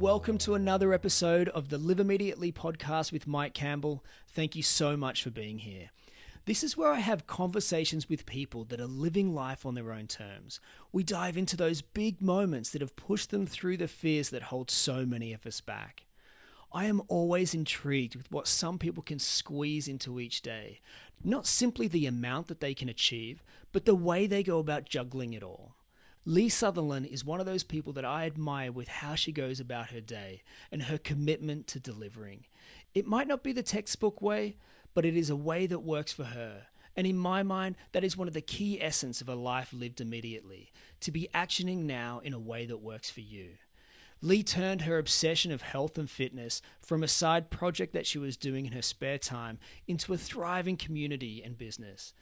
Welcome to another episode of the Live Immediately podcast with Mike Campbell. Thank you so much for being here. This is where I have conversations with people that are living life on their own terms. We dive into those big moments that have pushed them through the fears that hold so many of us back. I am always intrigued with what some people can squeeze into each day. Not simply the amount that they can achieve, but the way they go about juggling it all. Lee Sutherland is one of those people that I admire with how she goes about her day and her commitment to delivering. It might not be the textbook way, but it is a way that works for her. And in my mind, that is one of the key essence of a life lived immediately to be actioning now in a way that works for you. Lee turned her obsession of health and fitness from a side project that she was doing in her spare time into a thriving community and business.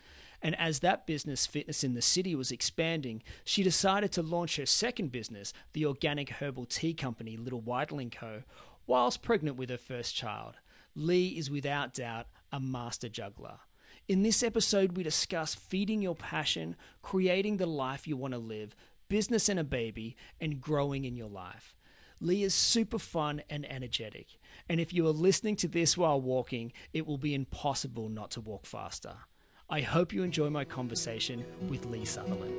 And as that business, Fitness in the City, was expanding, she decided to launch her second business, the organic herbal tea company Little Wildling Co., whilst pregnant with her first child. Lee is without doubt a master juggler. In this episode, we discuss feeding your passion, creating the life you want to live, business and a baby, and growing in your life. Lee is super fun and energetic, and if you are listening to this while walking, it will be impossible not to walk faster. I hope you enjoy my conversation with Lee Sutherland.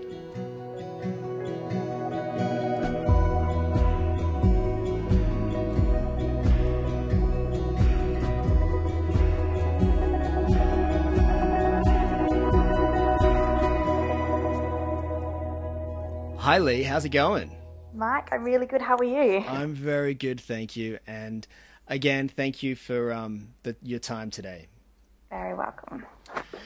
Hi, Lee. How's it going? Mike, I'm really good. How are you? I'm very good, thank you. And again, thank you for um, the, your time today. Very welcome.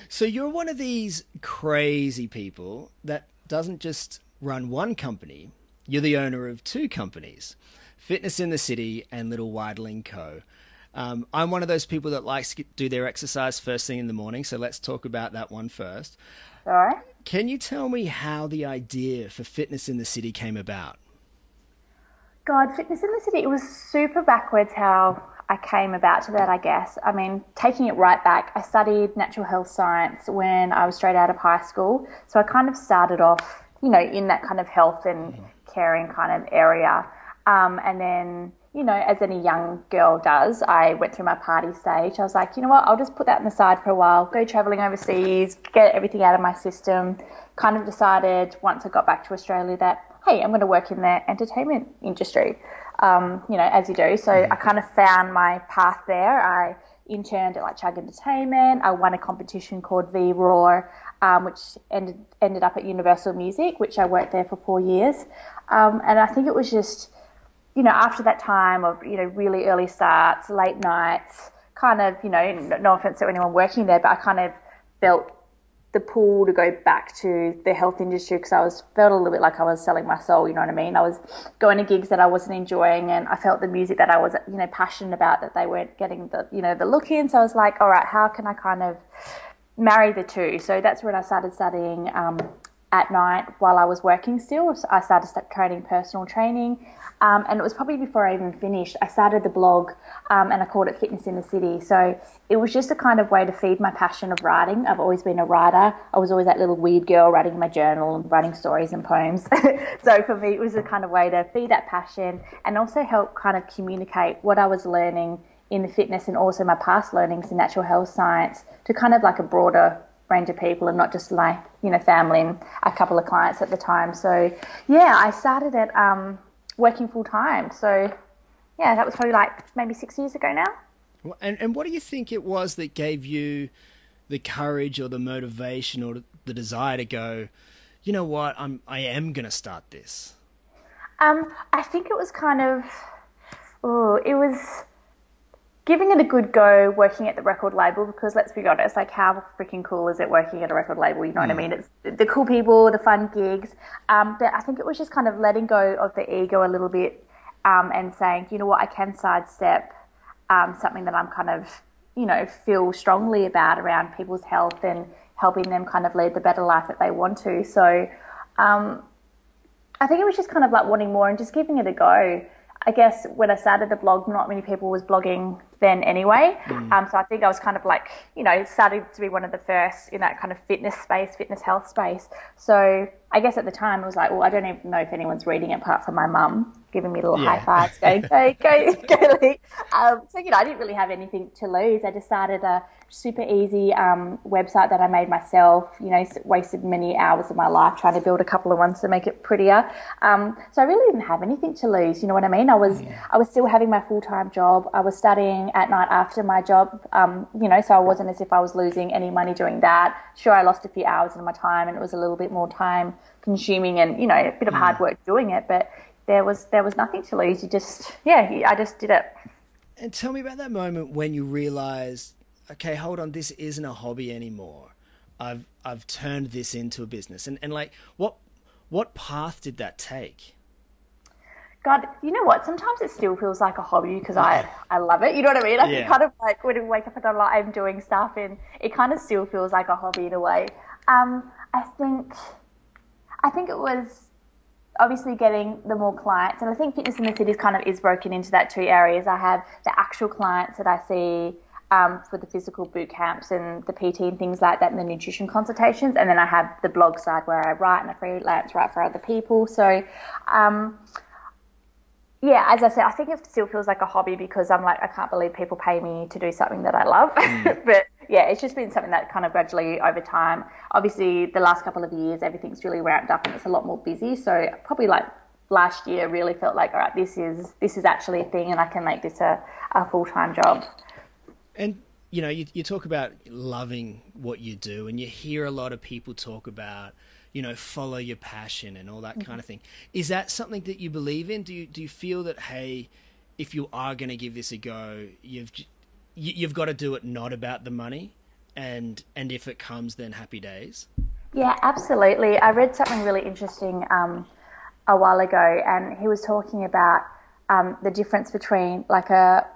So you're one of these crazy people that doesn't just run one company. You're the owner of two companies, Fitness in the City and Little Wildling Co. Um, I'm one of those people that likes to do their exercise first thing in the morning, so let's talk about that one first. All right. Can you tell me how the idea for Fitness in the City came about? God, Fitness in the City, it was super backwards how I came about to that, I guess. I mean, taking it right back, I studied natural health science when I was straight out of high school. So I kind of started off, you know, in that kind of health and caring kind of area. Um, and then, you know, as any young girl does, I went through my party stage. I was like, you know what, I'll just put that on the side for a while, go traveling overseas, get everything out of my system. Kind of decided once I got back to Australia that, hey, I'm going to work in the entertainment industry um, you know, as you do. So I kind of found my path there. I interned at like Chugg Entertainment. I won a competition called V Roar, um, which ended ended up at Universal Music, which I worked there for four years. Um, and I think it was just, you know, after that time of you know really early starts, late nights, kind of you know, no offense to anyone working there, but I kind of felt the pull to go back to the health industry because I was felt a little bit like I was selling my soul. You know what I mean? I was going to gigs that I wasn't enjoying, and I felt the music that I was you know passionate about that they weren't getting the you know the look in. So I was like, all right, how can I kind of marry the two? So that's when I started studying. Um, at night while I was working still, so I started training personal training, um, and it was probably before I even finished. I started the blog um, and I called it Fitness in the City. So it was just a kind of way to feed my passion of writing. I've always been a writer. I was always that little weird girl writing my journal and writing stories and poems. so for me, it was a kind of way to feed that passion and also help kind of communicate what I was learning in the fitness and also my past learnings in natural health science to kind of like a broader range of people and not just my you know family and a couple of clients at the time so yeah i started at um, working full time. So, yeah, that was probably like maybe six years ago now. And and what do you think it was that gave you the courage or the motivation or the desire to go? You know what? I'm I am going to start this. Um, I think it was kind of, oh, it was giving it a good go working at the record label because let's be honest, like how freaking cool is it working at a record label? You know mm. what I mm. mean? It's the cool people, the fun gigs. Um, but I think it was just kind of letting go of the ego a little bit um, and saying, you know what, I can sidestep um, something that I'm kind of, you know, feel strongly about around people's health and helping them kind of lead the better life that they want to. So um, I think it was just kind of like wanting more and just giving it a go. I guess when I started the blog, not many people was blogging then anyway. Mm. Um, so I think I was kind of like, you know, started to be one of the first in that kind of fitness space, fitness health space. So I guess at the time it was like, well, I don't even know if anyone's reading it apart from my mum giving me little Yeah. high fives, going, go, go, go, Lee. Um, so, you know, I didn't really have anything to lose. I just started a super easy um, website that I made myself, you know, wasted many hours of my life trying to build a couple of ones to make it prettier. Um, so I really didn't have anything to lose. You know what I mean? I was, I was still having my full-time job. I was studying at night after my job, um, you know, so I wasn't as if I was losing any money doing that. Sure, I lost a few hours of my time and it was a little bit more time consuming and, you know, a bit of hard work doing it, but there was, there was nothing to lose. You just, yeah, I just did it. And tell me about that moment when you realized, okay, hold on, this isn't a hobby anymore. I've I've turned this into a business. And and like what what path did that take? God, you know what? Sometimes it still feels like a hobby because I, I love it. You know what I mean? I Yeah. think kind of like when I wake up and I'm like I'm doing stuff and it kind of still feels like a hobby in a way. Um, I think, I think it was obviously getting the more clients and I think fitness in the cities kind of is broken into that two areas. I have the actual clients that I see um, for the physical boot camps and the PT and things like that and the nutrition consultations and then I have the blog side where I write and I freelance write for other people. So um, yeah, as I said, I think it still feels like a hobby because I'm like, I can't believe people pay me to do something that I love. Mm. but yeah, it's just been something that kind of gradually over time, obviously the last couple of years, everything's really ramped up and it's a lot more busy. So probably like last year really felt like, all right, this is, this is actually a thing and I can make this a, a full-time job. And you know, you, you talk about loving what you do, and you hear a lot of people talk about, you know, follow your passion and all that kind of thing. Is that something that you believe in? Do you do you feel that hey, if you are going to give this a go, you've you, you've got to do it not about the money, and and if it comes, then happy days. Yeah, absolutely. I read something really interesting um, a while ago, and he was talking about um, the difference between like a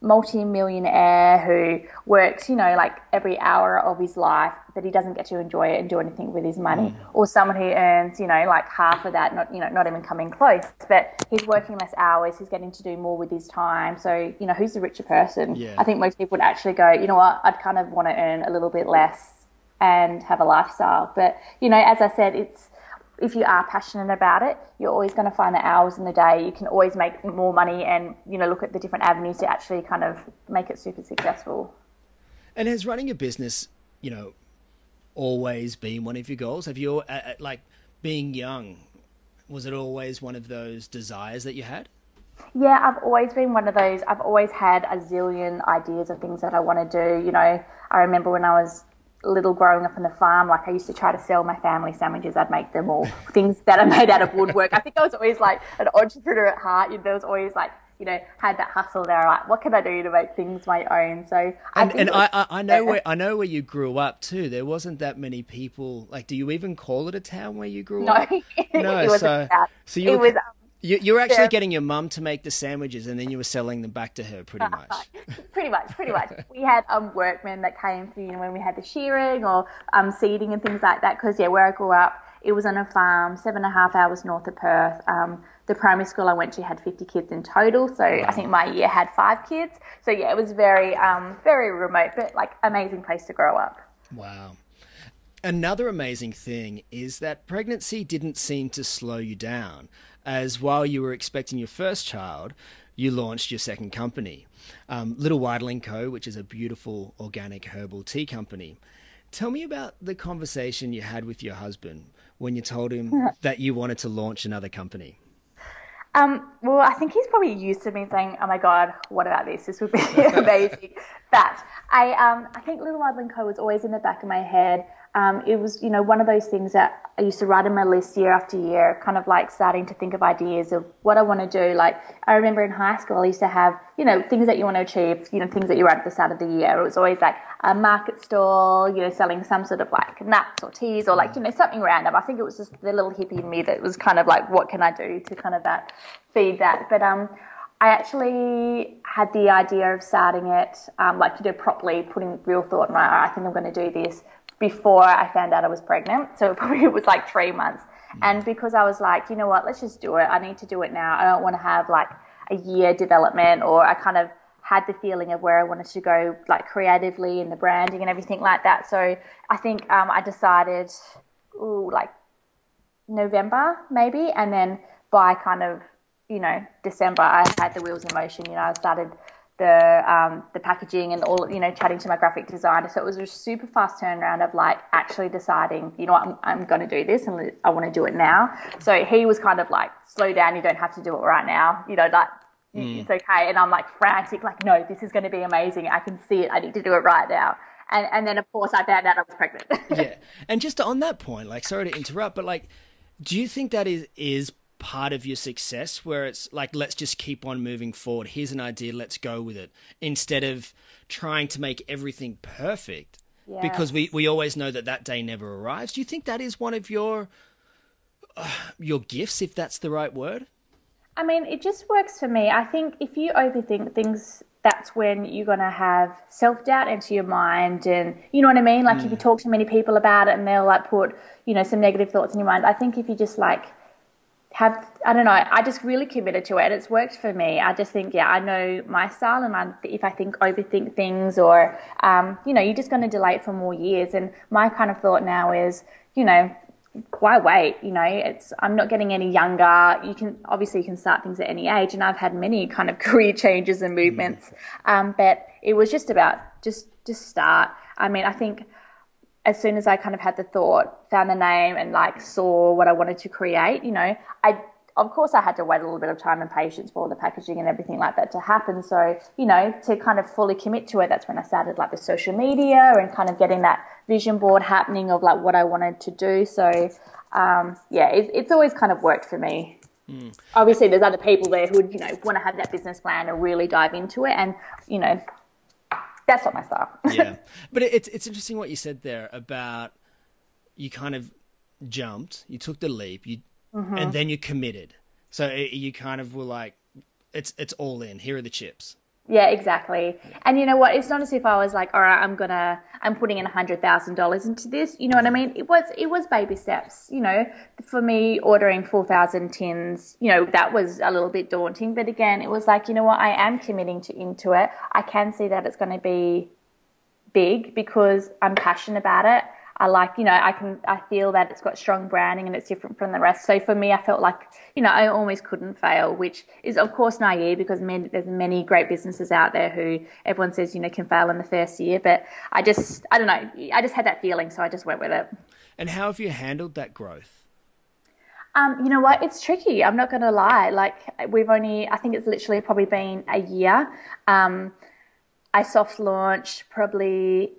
multi-millionaire who works, you know, like every hour of his life, but he doesn't get to enjoy it and do anything with his money, mm. or someone who earns, you know, like half of that, not you know, not even coming close, but he's working less hours, he's getting to do more with his time. So, you know, who's the richer person? Yeah. I think most people would actually go, you know what, I'd kind of want to earn a little bit less and have a lifestyle. But you know, as I said, it's if you are passionate about it, you're always going to find the hours in the day. You can always make more money, and you know, look at the different avenues to actually kind of make it super successful. And has running a business, you know, always been one of your goals? Have you, uh, uh, like, being young, was it always one of those desires that you had? Yeah, I've always been one of those. I've always had a zillion ideas of things that I want to do. You know, I remember when I was little growing up on the farm, like I used to try to sell my family sandwiches. I'd make them all things that are made out of woodwork. I think I was always like an entrepreneur at heart. You know, there was always like, you know, had that hustle there. Like, what can I do to make things my own? So, I And, and was- I, I, know where I know where you grew up too. There wasn't that many people. Like, do you even call it a town where you grew no, up? it No, so so you it were, was. You, you were actually getting your mum to make the sandwiches, and then you were selling them back to her, pretty much. pretty much, pretty much. We had um, workmen that came through, you know, when we had the shearing or um, seeding and things like that. Because yeah, where I grew up, it was on a farm, seven and a half hours north of Perth. Um, the primary school I went to had 50 kids in total, so I think my year had five kids. So yeah, it was very, um, very remote, but like amazing place to grow up. Wow. Another amazing thing is that pregnancy didn't seem to slow you down, as while you were expecting your first child, you launched your second company, um, Little Wildling Co., which is a beautiful organic herbal tea company. Tell me about the conversation you had with your husband when you told him that you wanted to launch another company. Um, well, I think he's probably used to me saying, "Oh my God, what about this? This would be amazing." but I, um, I think Little Wildling Co was always in the back of my head. Um, it was, you know, one of those things that I used to write in my list year after year, kind of like starting to think of ideas of what I want to do. Like I remember in high school, I used to have, you know, things that you want to achieve, you know, things that you write at the start of the year. It was always like a market stall, you know, selling some sort of like nuts or teas or like, you know, something random. I think it was just the little hippie in me that was kind of like, what can I do to kind of that feed that? But um, I actually had the idea of starting it, um, like, you know, properly putting real thought, right, I think I'm going to do this before I found out I was pregnant. So it probably was like three months. And because I was like, you know what, let's just do it. I need to do it now. I don't want to have like a year development or I kind of had the feeling of where I wanted to go, like creatively and the branding and everything like that. So I think um, I decided, ooh, like November maybe, and then by kind of you know December, I had the wheels in motion. You know, I started the um, the packaging and all you know chatting to my graphic designer. So it was a super fast turnaround of like actually deciding, you know, what, I'm I'm going to do this and I want to do it now. So he was kind of like, slow down, you don't have to do it right now. You know, like mm. it's okay. And I'm like frantic, like, no, this is going to be amazing. I can see it. I need to do it right now. And and then of course I found out I was pregnant. yeah, and just on that point, like, sorry to interrupt, but like, do you think that is is part of your success where it's like let's just keep on moving forward. Here's an idea. Let's go with it. Instead of trying to make everything perfect yes. because we, we always know that that day never arrives. Do you think that is one of your uh, your gifts if that's the right word? I mean it just works for me. I think if you overthink things that's when you're going to have self-doubt into your mind and you know what i mean? Like mm. if you mm. talk to many people about it and they'll like put you know some negative thoughts in your mind. I think if you just like have I don't know. I just really committed to it. And it's worked for me. I just think, yeah, I know my style, and I, if I think overthink things, or um, you know, you're just going to delay it for more years. And my kind of thought now is, you know, why wait? You know, it's I'm not getting any younger. You can obviously you can start things at any age, and I've had many kind of career changes and movements. Um, but it was just about just just start. I mean, I think as soon as I kind of had the thought, found the name, and like saw what I wanted to create, you know, I of course I had to wait a little bit of time and patience for all the packaging and everything like that to happen. So, you know, to kind of fully commit to it, that's when I started like the social media and kind of getting that vision board happening of like what I wanted to do. So, um, yeah, it, it's always kind of worked for me. Mm. Obviously, there's other people there who would, you know, want to have that business plan and really dive into it. And, you know, that's not my style. yeah, but it's it's interesting what you said there about you kind of jumped, you took the leap, you mm-hmm. and then you committed. So you kind of were like, it's it's all in. Here are the chips. Yeah, exactly. And you know what? It's not as if I was like, all right, I'm gonna, I'm putting in a hundred thousand dollars into this. You know what I mean? It was, it was baby steps. You know, for me, ordering four thousand tins, you know, that was a little bit daunting. But again, it was like, you know what? I am committing to into it. I can see that it's going to be big because I'm passionate about it. I like, you know, I can, I feel that it's got strong branding and it's different from the rest. So for me, I felt like, you know, I almost couldn't fail, which is of course naive because many, there's many great businesses out there who everyone says, you know, can fail in the first year. But I just, I don't know, I just had that feeling. So I just went with it. And how have you handled that growth? Um, you know what? It's tricky. I'm not going to lie. Like we've only, I think it's literally probably been a year. Um, I soft launched probably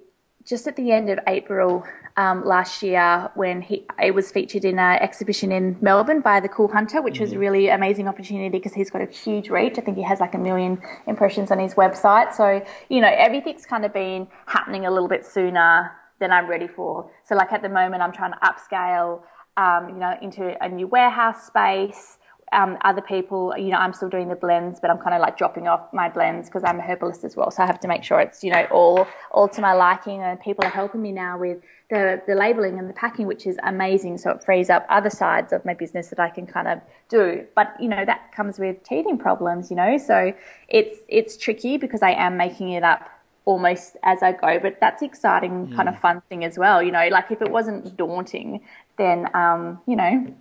just at the end of April um, last year when he it was featured in an exhibition in Melbourne by the Cool Hunter, which mm-hmm. was a really amazing opportunity because he's got a huge reach. I think he has like a million impressions on his website. So you know everything's kind of been happening a little bit sooner than I'm ready for. So like at the moment, I'm trying to upscale, um, you know, into a new warehouse space um, other people, you know, I'm still doing the blends, but I'm kind of like dropping off my blends because I'm a herbalist as well. So I have to make sure it's, you know, all, all to my liking. And people are helping me now with the, the labeling and the packing, which is amazing. So it frees up other sides of my business that I can kind of do. But, you know, that comes with teething problems, you know, so it's, it's tricky because I am making it up almost as I go, but that's exciting, mm. kind of fun thing as well. You know, like if it wasn't daunting, then, um, you know,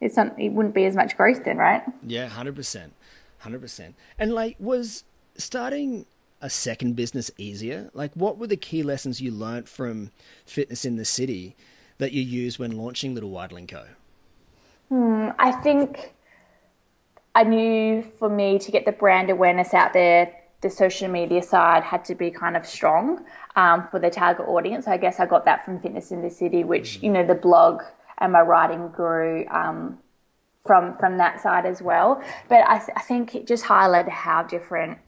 it's not, it wouldn't be as much growth then, right? Yeah, hundred percent, hundred percent. And like, was starting a second business easier? Like, what were the key lessons you learnt from fitness in the city that you use when launching Little White Co? Hmm, I think I knew for me to get the brand awareness out there, the social media side had to be kind of strong um, for the target audience. I guess I got that from Fitness in the City, which, you know, the blog and my writing grew um, from from that side as well. But I, th- I think it just highlighted how different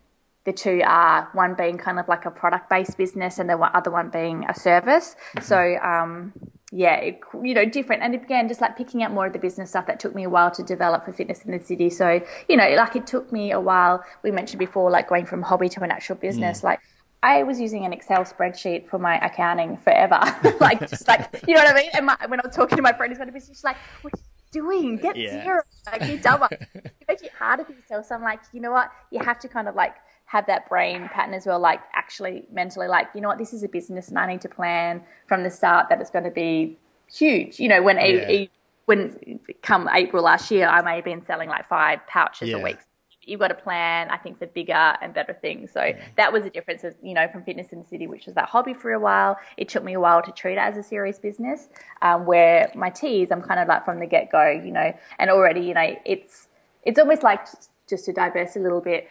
the two are. One being kind of like a product based business, and the other one being a service. Mm-hmm. So um, yeah, it, you know, different. And again, just like picking out more of the business stuff that took me a while to develop for fitness in the city. So you know, like it took me a while. We mentioned before, like going from hobby to an actual business, mm. like I was using an Excel spreadsheet for my accounting forever. like, just like, you know what I mean? And my, when I was talking to my friend who's got a business, she's like, what are you doing? Get yeah. Xero. Like, you're dumber. you make it harder for yourself. So I'm like, you know what? You have to kind of like have that brain pattern as well, like actually mentally, like, you know what? This is a business and I need to plan from the start that it's going to be huge. You know, when yeah. when come April last year, I may have been selling like five pouches Yeah. a week. You've got to plan, I think, for bigger and better things. So that was the difference of, you know, from Fitness in the City, which was that hobby for a while. It took me a while to treat it as a serious business, um, where my teas, I'm kind of like from the get go, you know, and already, you know, it's, it's almost like just to diverse a little bit,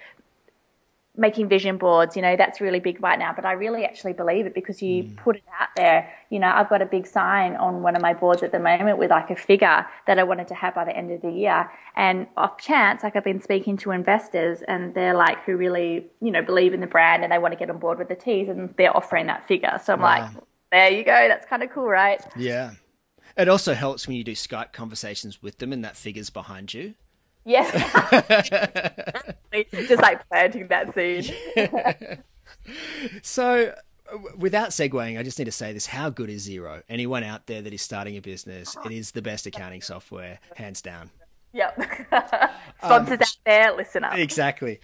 making vision boards, you know, that's really big right now. But I really actually believe it because you mm. put it out there. You know, I've got a big sign on one of my boards at the moment with like a figure that I wanted to have by the end of the year. And off chance, like I've been speaking to investors and they're like who really, you know, believe in the brand and they want to get on board with the teas and they're offering that figure. So I'm like, there you go. That's kind of cool, right? Yeah. It also helps when you do Skype conversations with them and that figure's behind you. Yeah. Just like planting that seed. So, without segueing, I just need to say this: How good is Xero? Anyone out there that is starting a business, it is the best accounting software, hands down. Yep. Um, Sponsors out there, listen up. Exactly.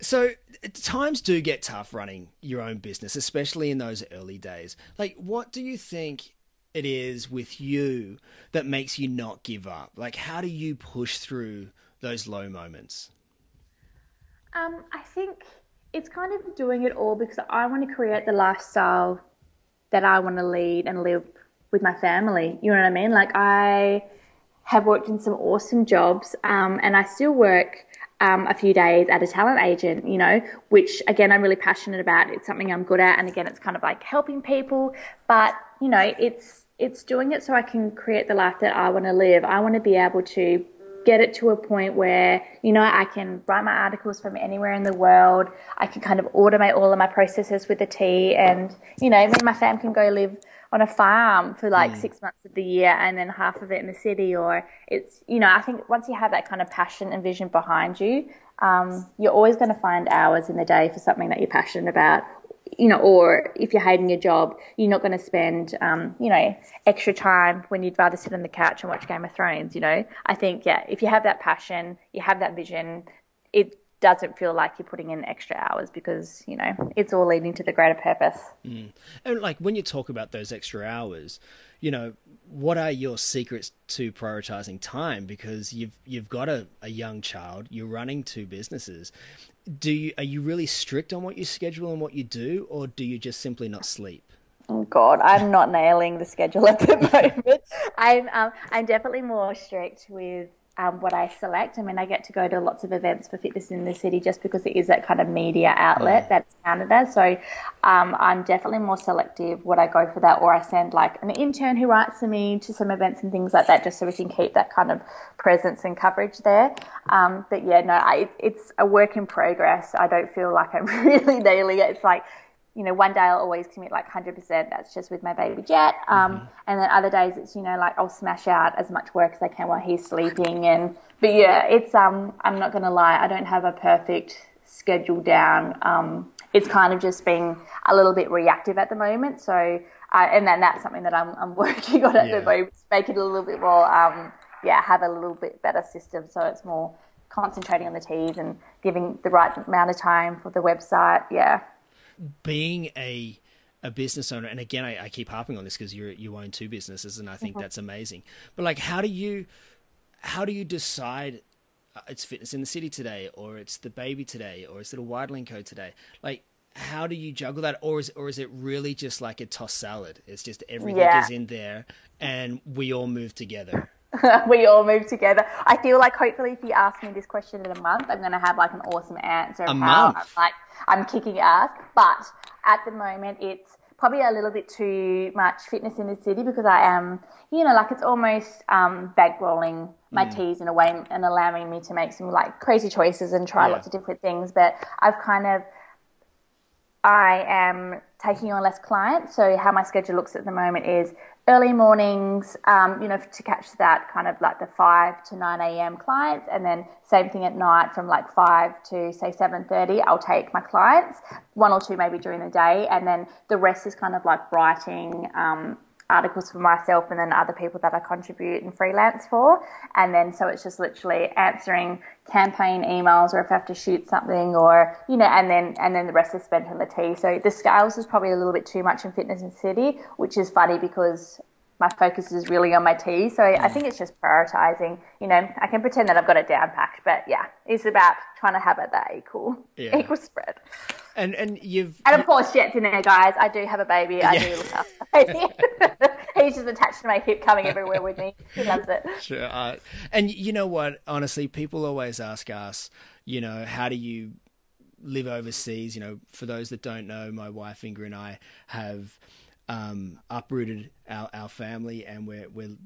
So, times do get tough running your own business, especially in those early days. Like, what do you think? It is with you that makes you not give up. Like, how do you push through those low moments? Um, I think it's kind of doing it all because I want to create the lifestyle that I want to lead and live with my family. You know what I mean? Like I have worked in some awesome jobs, um, and I still work um, a few days at a talent agent. You know, which again I'm really passionate about. It's something I'm good at, and again it's kind of like helping people. But you know, it's it's doing it so I can create the life that I want to live. I want to be able to get it to a point where you know I can write my articles from anywhere in the world. I can kind of automate all of my processes with the tea, and you know, me and my fam can go live on a farm for like six months of the year, and then half of it in the city. Or it's you know, I think once you have that kind of passion and vision behind you, um, you're always going to find hours in the day for something that you're passionate about. You know, or if you're hating your job, you're not going to spend, um, you know, extra time when you'd rather sit on the couch and watch Game of Thrones. You know, I think, yeah, if you have that passion, you have that vision, it doesn't feel like you're putting in extra hours because you know it's all leading to the greater purpose. And like when you talk about those extra hours, you know, what are your secrets to prioritizing time? Because you've you've got a, a young child, you're running two businesses. Do you are you really strict on what you schedule and what you do, or do you just simply not sleep? Oh God, I'm not nailing the schedule at the moment. I'm um, I'm definitely more strict with um, what I select. I mean, I get to go to lots of events for fitness in the city just because it is that kind of media outlet that's Canada. So um, I'm definitely more selective what I go for that, or I send like an intern who writes to me to some events and things like that, just so we can keep that kind of presence and coverage there. Um, but yeah, no, I, it's a work in progress. I don't feel like I'm really nailing it. It's like you know, one day I'll always commit like 100%. That's just with my baby Jet. Um, And then other days it's, you know, like I'll smash out as much work as I can while he's sleeping. And, but yeah, it's, um, I'm not going to lie. I don't have a perfect schedule down. Um, it's kind of just being a little bit reactive at the moment. So, uh, and then that's something that I'm, I'm working on at Yeah. the moment make it a little bit more, um, yeah, have a little bit better system. So it's more concentrating on the teas and giving the right amount of time for the website. Yeah. Being a a business owner, and again, I, I keep harping on this because you you own two businesses, and I think that's amazing. But like, how do you how do you decide uh, it's fitness in the city today, or it's the baby today, or it's little Wildling Co today? Like, how do you juggle that, or is or is it really just like a tossed salad? It's just everything Yeah. is in there, and we all move together. we all move together. I feel like hopefully if you ask me this question in a month, I'm going to have like an awesome answer A month? I'm like I'm kicking ass. But at the moment, it's probably a little bit too much fitness in the city because I am, you know, like it's almost um, bankrolling my Mm. teas in a way and allowing me to make some like crazy choices and try Yeah. lots of different things. But I've kind of I am taking on less clients. So how my schedule looks at the moment is early mornings, um, you know, to catch that kind of like the five to nine a.m. clients, and then same thing at night from like five to say seven thirty. I'll take my clients, one or two maybe during the day, and then the rest is kind of like writing. Um, articles for myself and then other people that I contribute and freelance for. And then so it's just literally answering campaign emails or if I have to shoot something or, you know, and then and then the rest is spent on the tea. So the scales is probably a little bit too much in fitness and city, which is funny because my focus is really on my tea. So I think it's just prioritizing. You know, I can pretend that I've got it down packed, but yeah, it's about trying to have it that equal, yeah. equal spread. And and you've and of course Jet's in there, guys. I do have a baby. Yeah. I do look after. He's just attached to my hip, coming everywhere with me. He loves it. Sure. Uh, and you know what? Honestly, people always ask us, you know, how do you live overseas? You know, for those that don't know, my wife Inga and I have um, uprooted our, our family and we're, we're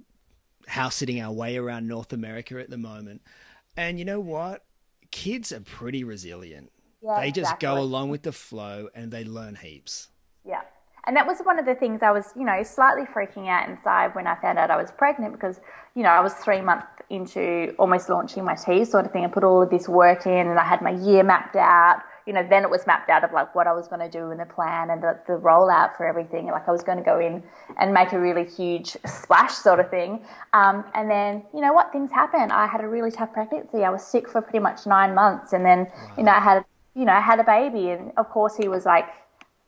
house sitting our way around North America at the moment. And you know what? Kids are pretty resilient. Yeah, they just exactly. go along with the flow and they learn heaps. Yeah. And that was one of the things I was, you know, slightly freaking out inside when I found out I was pregnant because, you know, I was three months into almost launching my tea sort of thing and put all of this work in and I had my year mapped out you know, then it was mapped out of like what I was going to do in the plan and the, the rollout for everything. Like I was going to go in and make a really huge splash sort of thing. Um, and then, you know what, things happen. I had a really tough pregnancy. I was sick for pretty much nine months. And then, wow. you know, I had, you know, had a baby. And of course he was like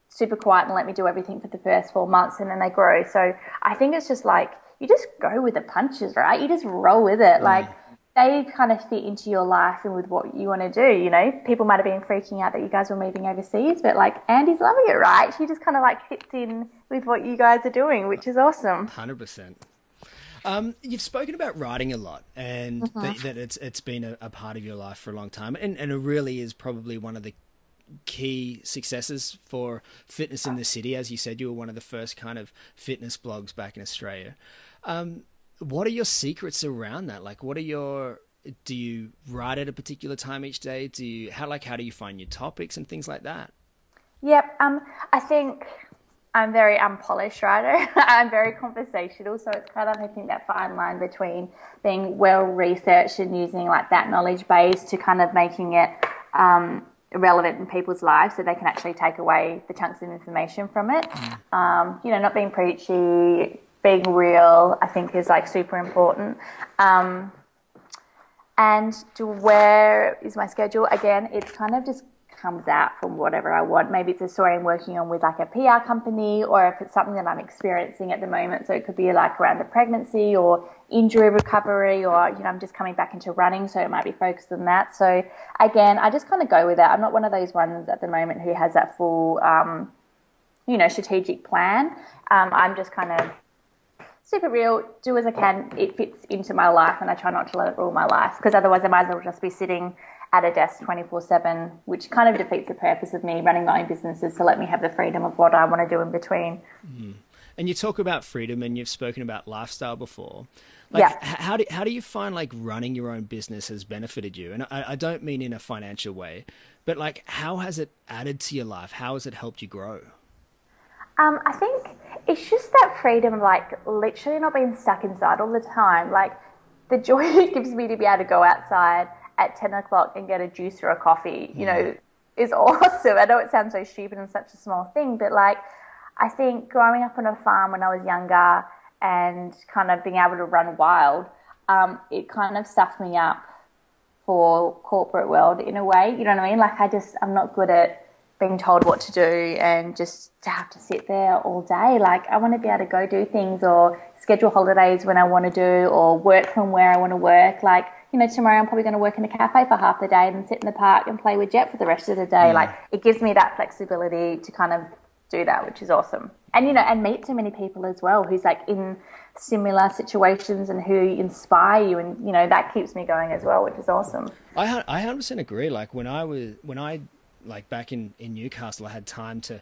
super quiet and let me do everything for the first four months and then they grow. So I think it's just like, you just go with the punches, right? You just roll with it. Mm. Like, they kind of fit into your life and with what you want to do. You know, people might have been freaking out that you guys were moving overseas, but like Andy's loving it, right? She just kind of like fits in with what you guys are doing, which is awesome. Hundred percent. Um, you've spoken about writing a lot, and mm-hmm. that, that, it's it's been a, a, part of your life for a long time, and and it really is probably one of the key successes for fitness in the city. As you said, you were one of the first kind of fitness blogs back in Australia. Um, what are your secrets around that? Like, what are your do you write at a particular time each day? Do you how like how do you find your topics and things like that? Yep. Um, I think I'm very unpolished writer. I'm very conversational, so it's kind of I think that fine line between being well researched and using like that knowledge base to kind of making it um, relevant in people's lives, so they can actually take away the chunks of information from it. Mm. Um, you know, not being preachy, being real, I think, is like super important. Um, and to where is my schedule? Again, it's kind of just comes out from whatever I want. Maybe it's a story I'm working on with like a PR company, or if it's something that I'm experiencing at the moment. So it could be like around the pregnancy or injury recovery, or you know, I'm just coming back into running, so it might be focused on that. So again, I just kind of go with that. I'm not one of those ones at the moment who has that full, um, you know, strategic plan. Um, I'm just kind of super real, do as I can. It fits into my life, and I try not to let it rule my life because otherwise, I might as well just be sitting at a desk 24 7, which kind of defeats the purpose of me running my own businesses to let me have the freedom of what I want to do in between. Mm. And you talk about freedom, and you've spoken about lifestyle before. Like, yeah. How do how do you find like running your own business has benefited you? And I, I don't mean in a financial way, but like how has it added to your life? How has it helped you grow? Um, I think it's just that freedom of like literally not being stuck inside all the time. Like the joy it gives me to be able to go outside at 10 o'clock and get a juice or a coffee, you know, is awesome. I know it sounds so stupid and such a small thing, but like I think growing up on a farm when I was younger and kind of being able to run wild, um, it kind of stuffed me up for corporate world in a way. You know what I mean? Like I just I'm not good at being told what to do and just to have to sit there all day. Like, I want to be able to go do things or schedule holidays when I want to do or work from where I want to work. Like, you know, tomorrow I'm probably going to work in a cafe for half the day and then sit in the park and play with Jet for the rest of the day. Mm. Like, it gives me that flexibility to kind of do that, which is awesome. And, you know, and meet so many people as well who's like in similar situations and who inspire you. And, you know, that keeps me going as well, which is awesome. I, I 100% agree. Like, when I was, when I like back in, in Newcastle, I had time to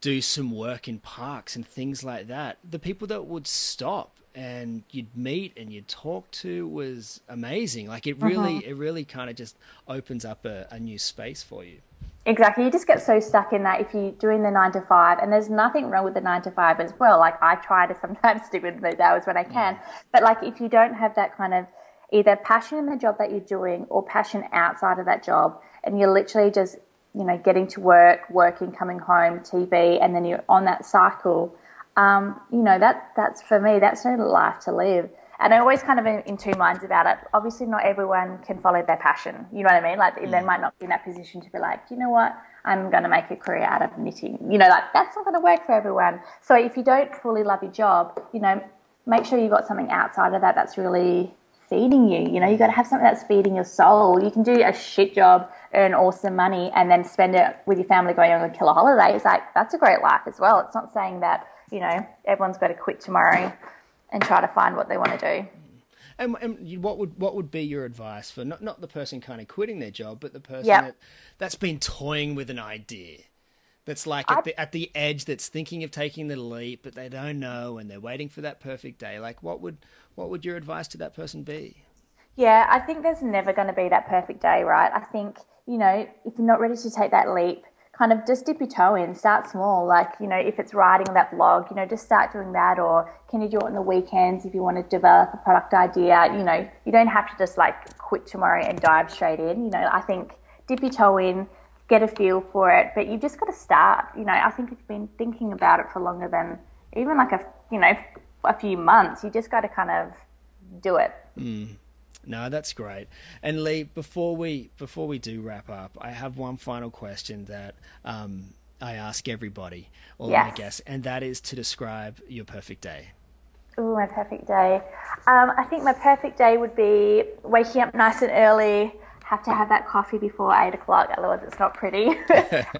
do some work in parks and things like that. The people that would stop and you'd meet and you'd talk to was amazing. Like it really, uh-huh. it really kind of just opens up a, a new space for you. Exactly. You just get so stuck in that if you're doing the nine to five, and there's nothing wrong with the nine to five as well. Like I try to sometimes stick with those hours when I can, yeah. but like if you don't have that kind of either passion in the job that you're doing or passion outside of that job, and you're literally just you know, getting to work, working, coming home, TV, and then you're on that cycle. Um, you know, that that's for me, that's no life to live. And I always kind of in, in two minds about it. Obviously, not everyone can follow their passion. You know what I mean? Like, mm. they might not be in that position to be like, you know what? I'm going to make a career out of knitting. You know, like that's not going to work for everyone. So if you don't fully love your job, you know, make sure you've got something outside of that that's really feeding you. You know, you've got to have something that's feeding your soul. You can do a shit job, earn awesome money, and then spend it with your family going on a killer holiday. It's like, that's a great life as well. It's not saying that, you know, everyone's got to quit tomorrow and try to find what they want to do. Mm-hmm. And, and, what would what would be your advice for not not the person kind of quitting their job, but the person yep. that that's been toying with an idea, that's like at the, at the edge, that's thinking of taking the leap, but they don't know, and they're waiting for that perfect day. Like, what would what would your advice to that person be? Yeah, I think there's never going to be that perfect day, right? I think you know if you're not ready to take that leap, kind of just dip your toe in, start small. Like, you know, if it's writing that blog, you know, just start doing that. Or can you do it on the weekends if you want to develop a product idea? You know, you don't have to just like quit tomorrow and dive straight in. You know, I think dip your toe in, get a feel for it, but you've just got to start. You know, I think if you've been thinking about it for longer than even like a, you know, a few months, you just got to kind of do it. Mm. No, that's great. And Lee, before we before we do wrap up, I have one final question that um, I ask everybody, all yes. my guests, and that is to describe your perfect day. Oh, my perfect day. Um, I think my perfect day would be waking up nice and early. Have to have that coffee before eight o'clock, otherwise it's not pretty.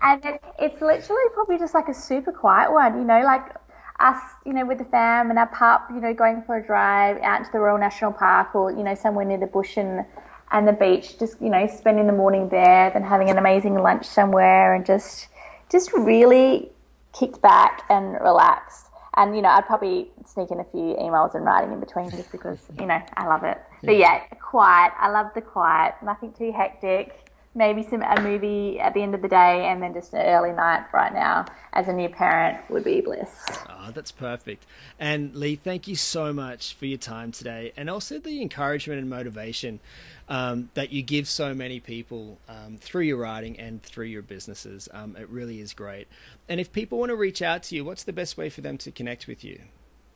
and it, it's literally probably just like a super quiet one, you know, like us, you know, with the fam and our pup, you know, going for a drive out to the Royal National Park or, you know, somewhere near the bush and, and the beach, just, you know, spending the morning there, then having an amazing lunch somewhere and just, just really kicked back and relaxed. And, you know, I'd probably sneak in a few emails and writing in between just because, you know, I love it. Yeah. But yeah, quiet. I love the quiet. Nothing too hectic maybe some a movie at the end of the day and then just an early night right now as a new parent would be bliss. Oh, that's perfect. And Lee, thank you so much for your time today and also the encouragement and motivation um, that you give so many people um, through your writing and through your businesses. Um, it really is great. And if people want to reach out to you, what's the best way for them to connect with you?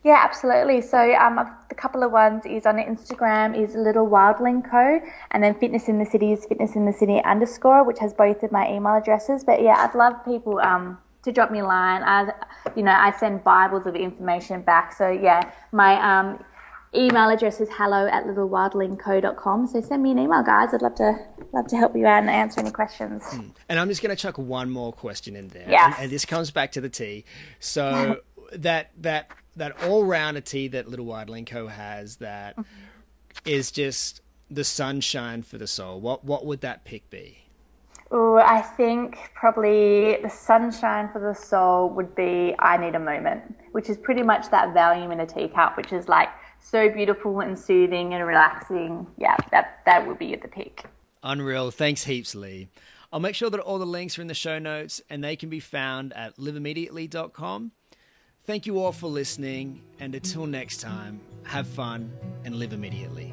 Yeah, absolutely. So um, a couple of ones is on Instagram is Little Wildling Co. And then Fitness in the City is Fitness in the City underscore, which has both of my email addresses. But yeah, I'd love people um, to drop me a line. I, you know, I send Bibles of information back. So yeah, my um, email address is hello at littlewildlingco.com. So send me an email, guys. I'd love to love to help you out and answer any questions. Hmm. And I'm just going to chuck one more question in there. Yeah. And, and, this comes back to the tea. So that that that all rounder tea that Little Wildling Co has that mm-hmm. is just the sunshine for the soul. What what would that pick be? Oh, I think probably the sunshine for the soul would be I Need a Moment, which is pretty much that volume in a teacup, which is like so beautiful and soothing and relaxing. Yeah, that that would be the pick. Unreal. Thanks heaps, Lee. I'll make sure that all the links are in the show notes and they can be found at liveimmediately.com. Thank you all for listening, and until next time, have fun and live immediately.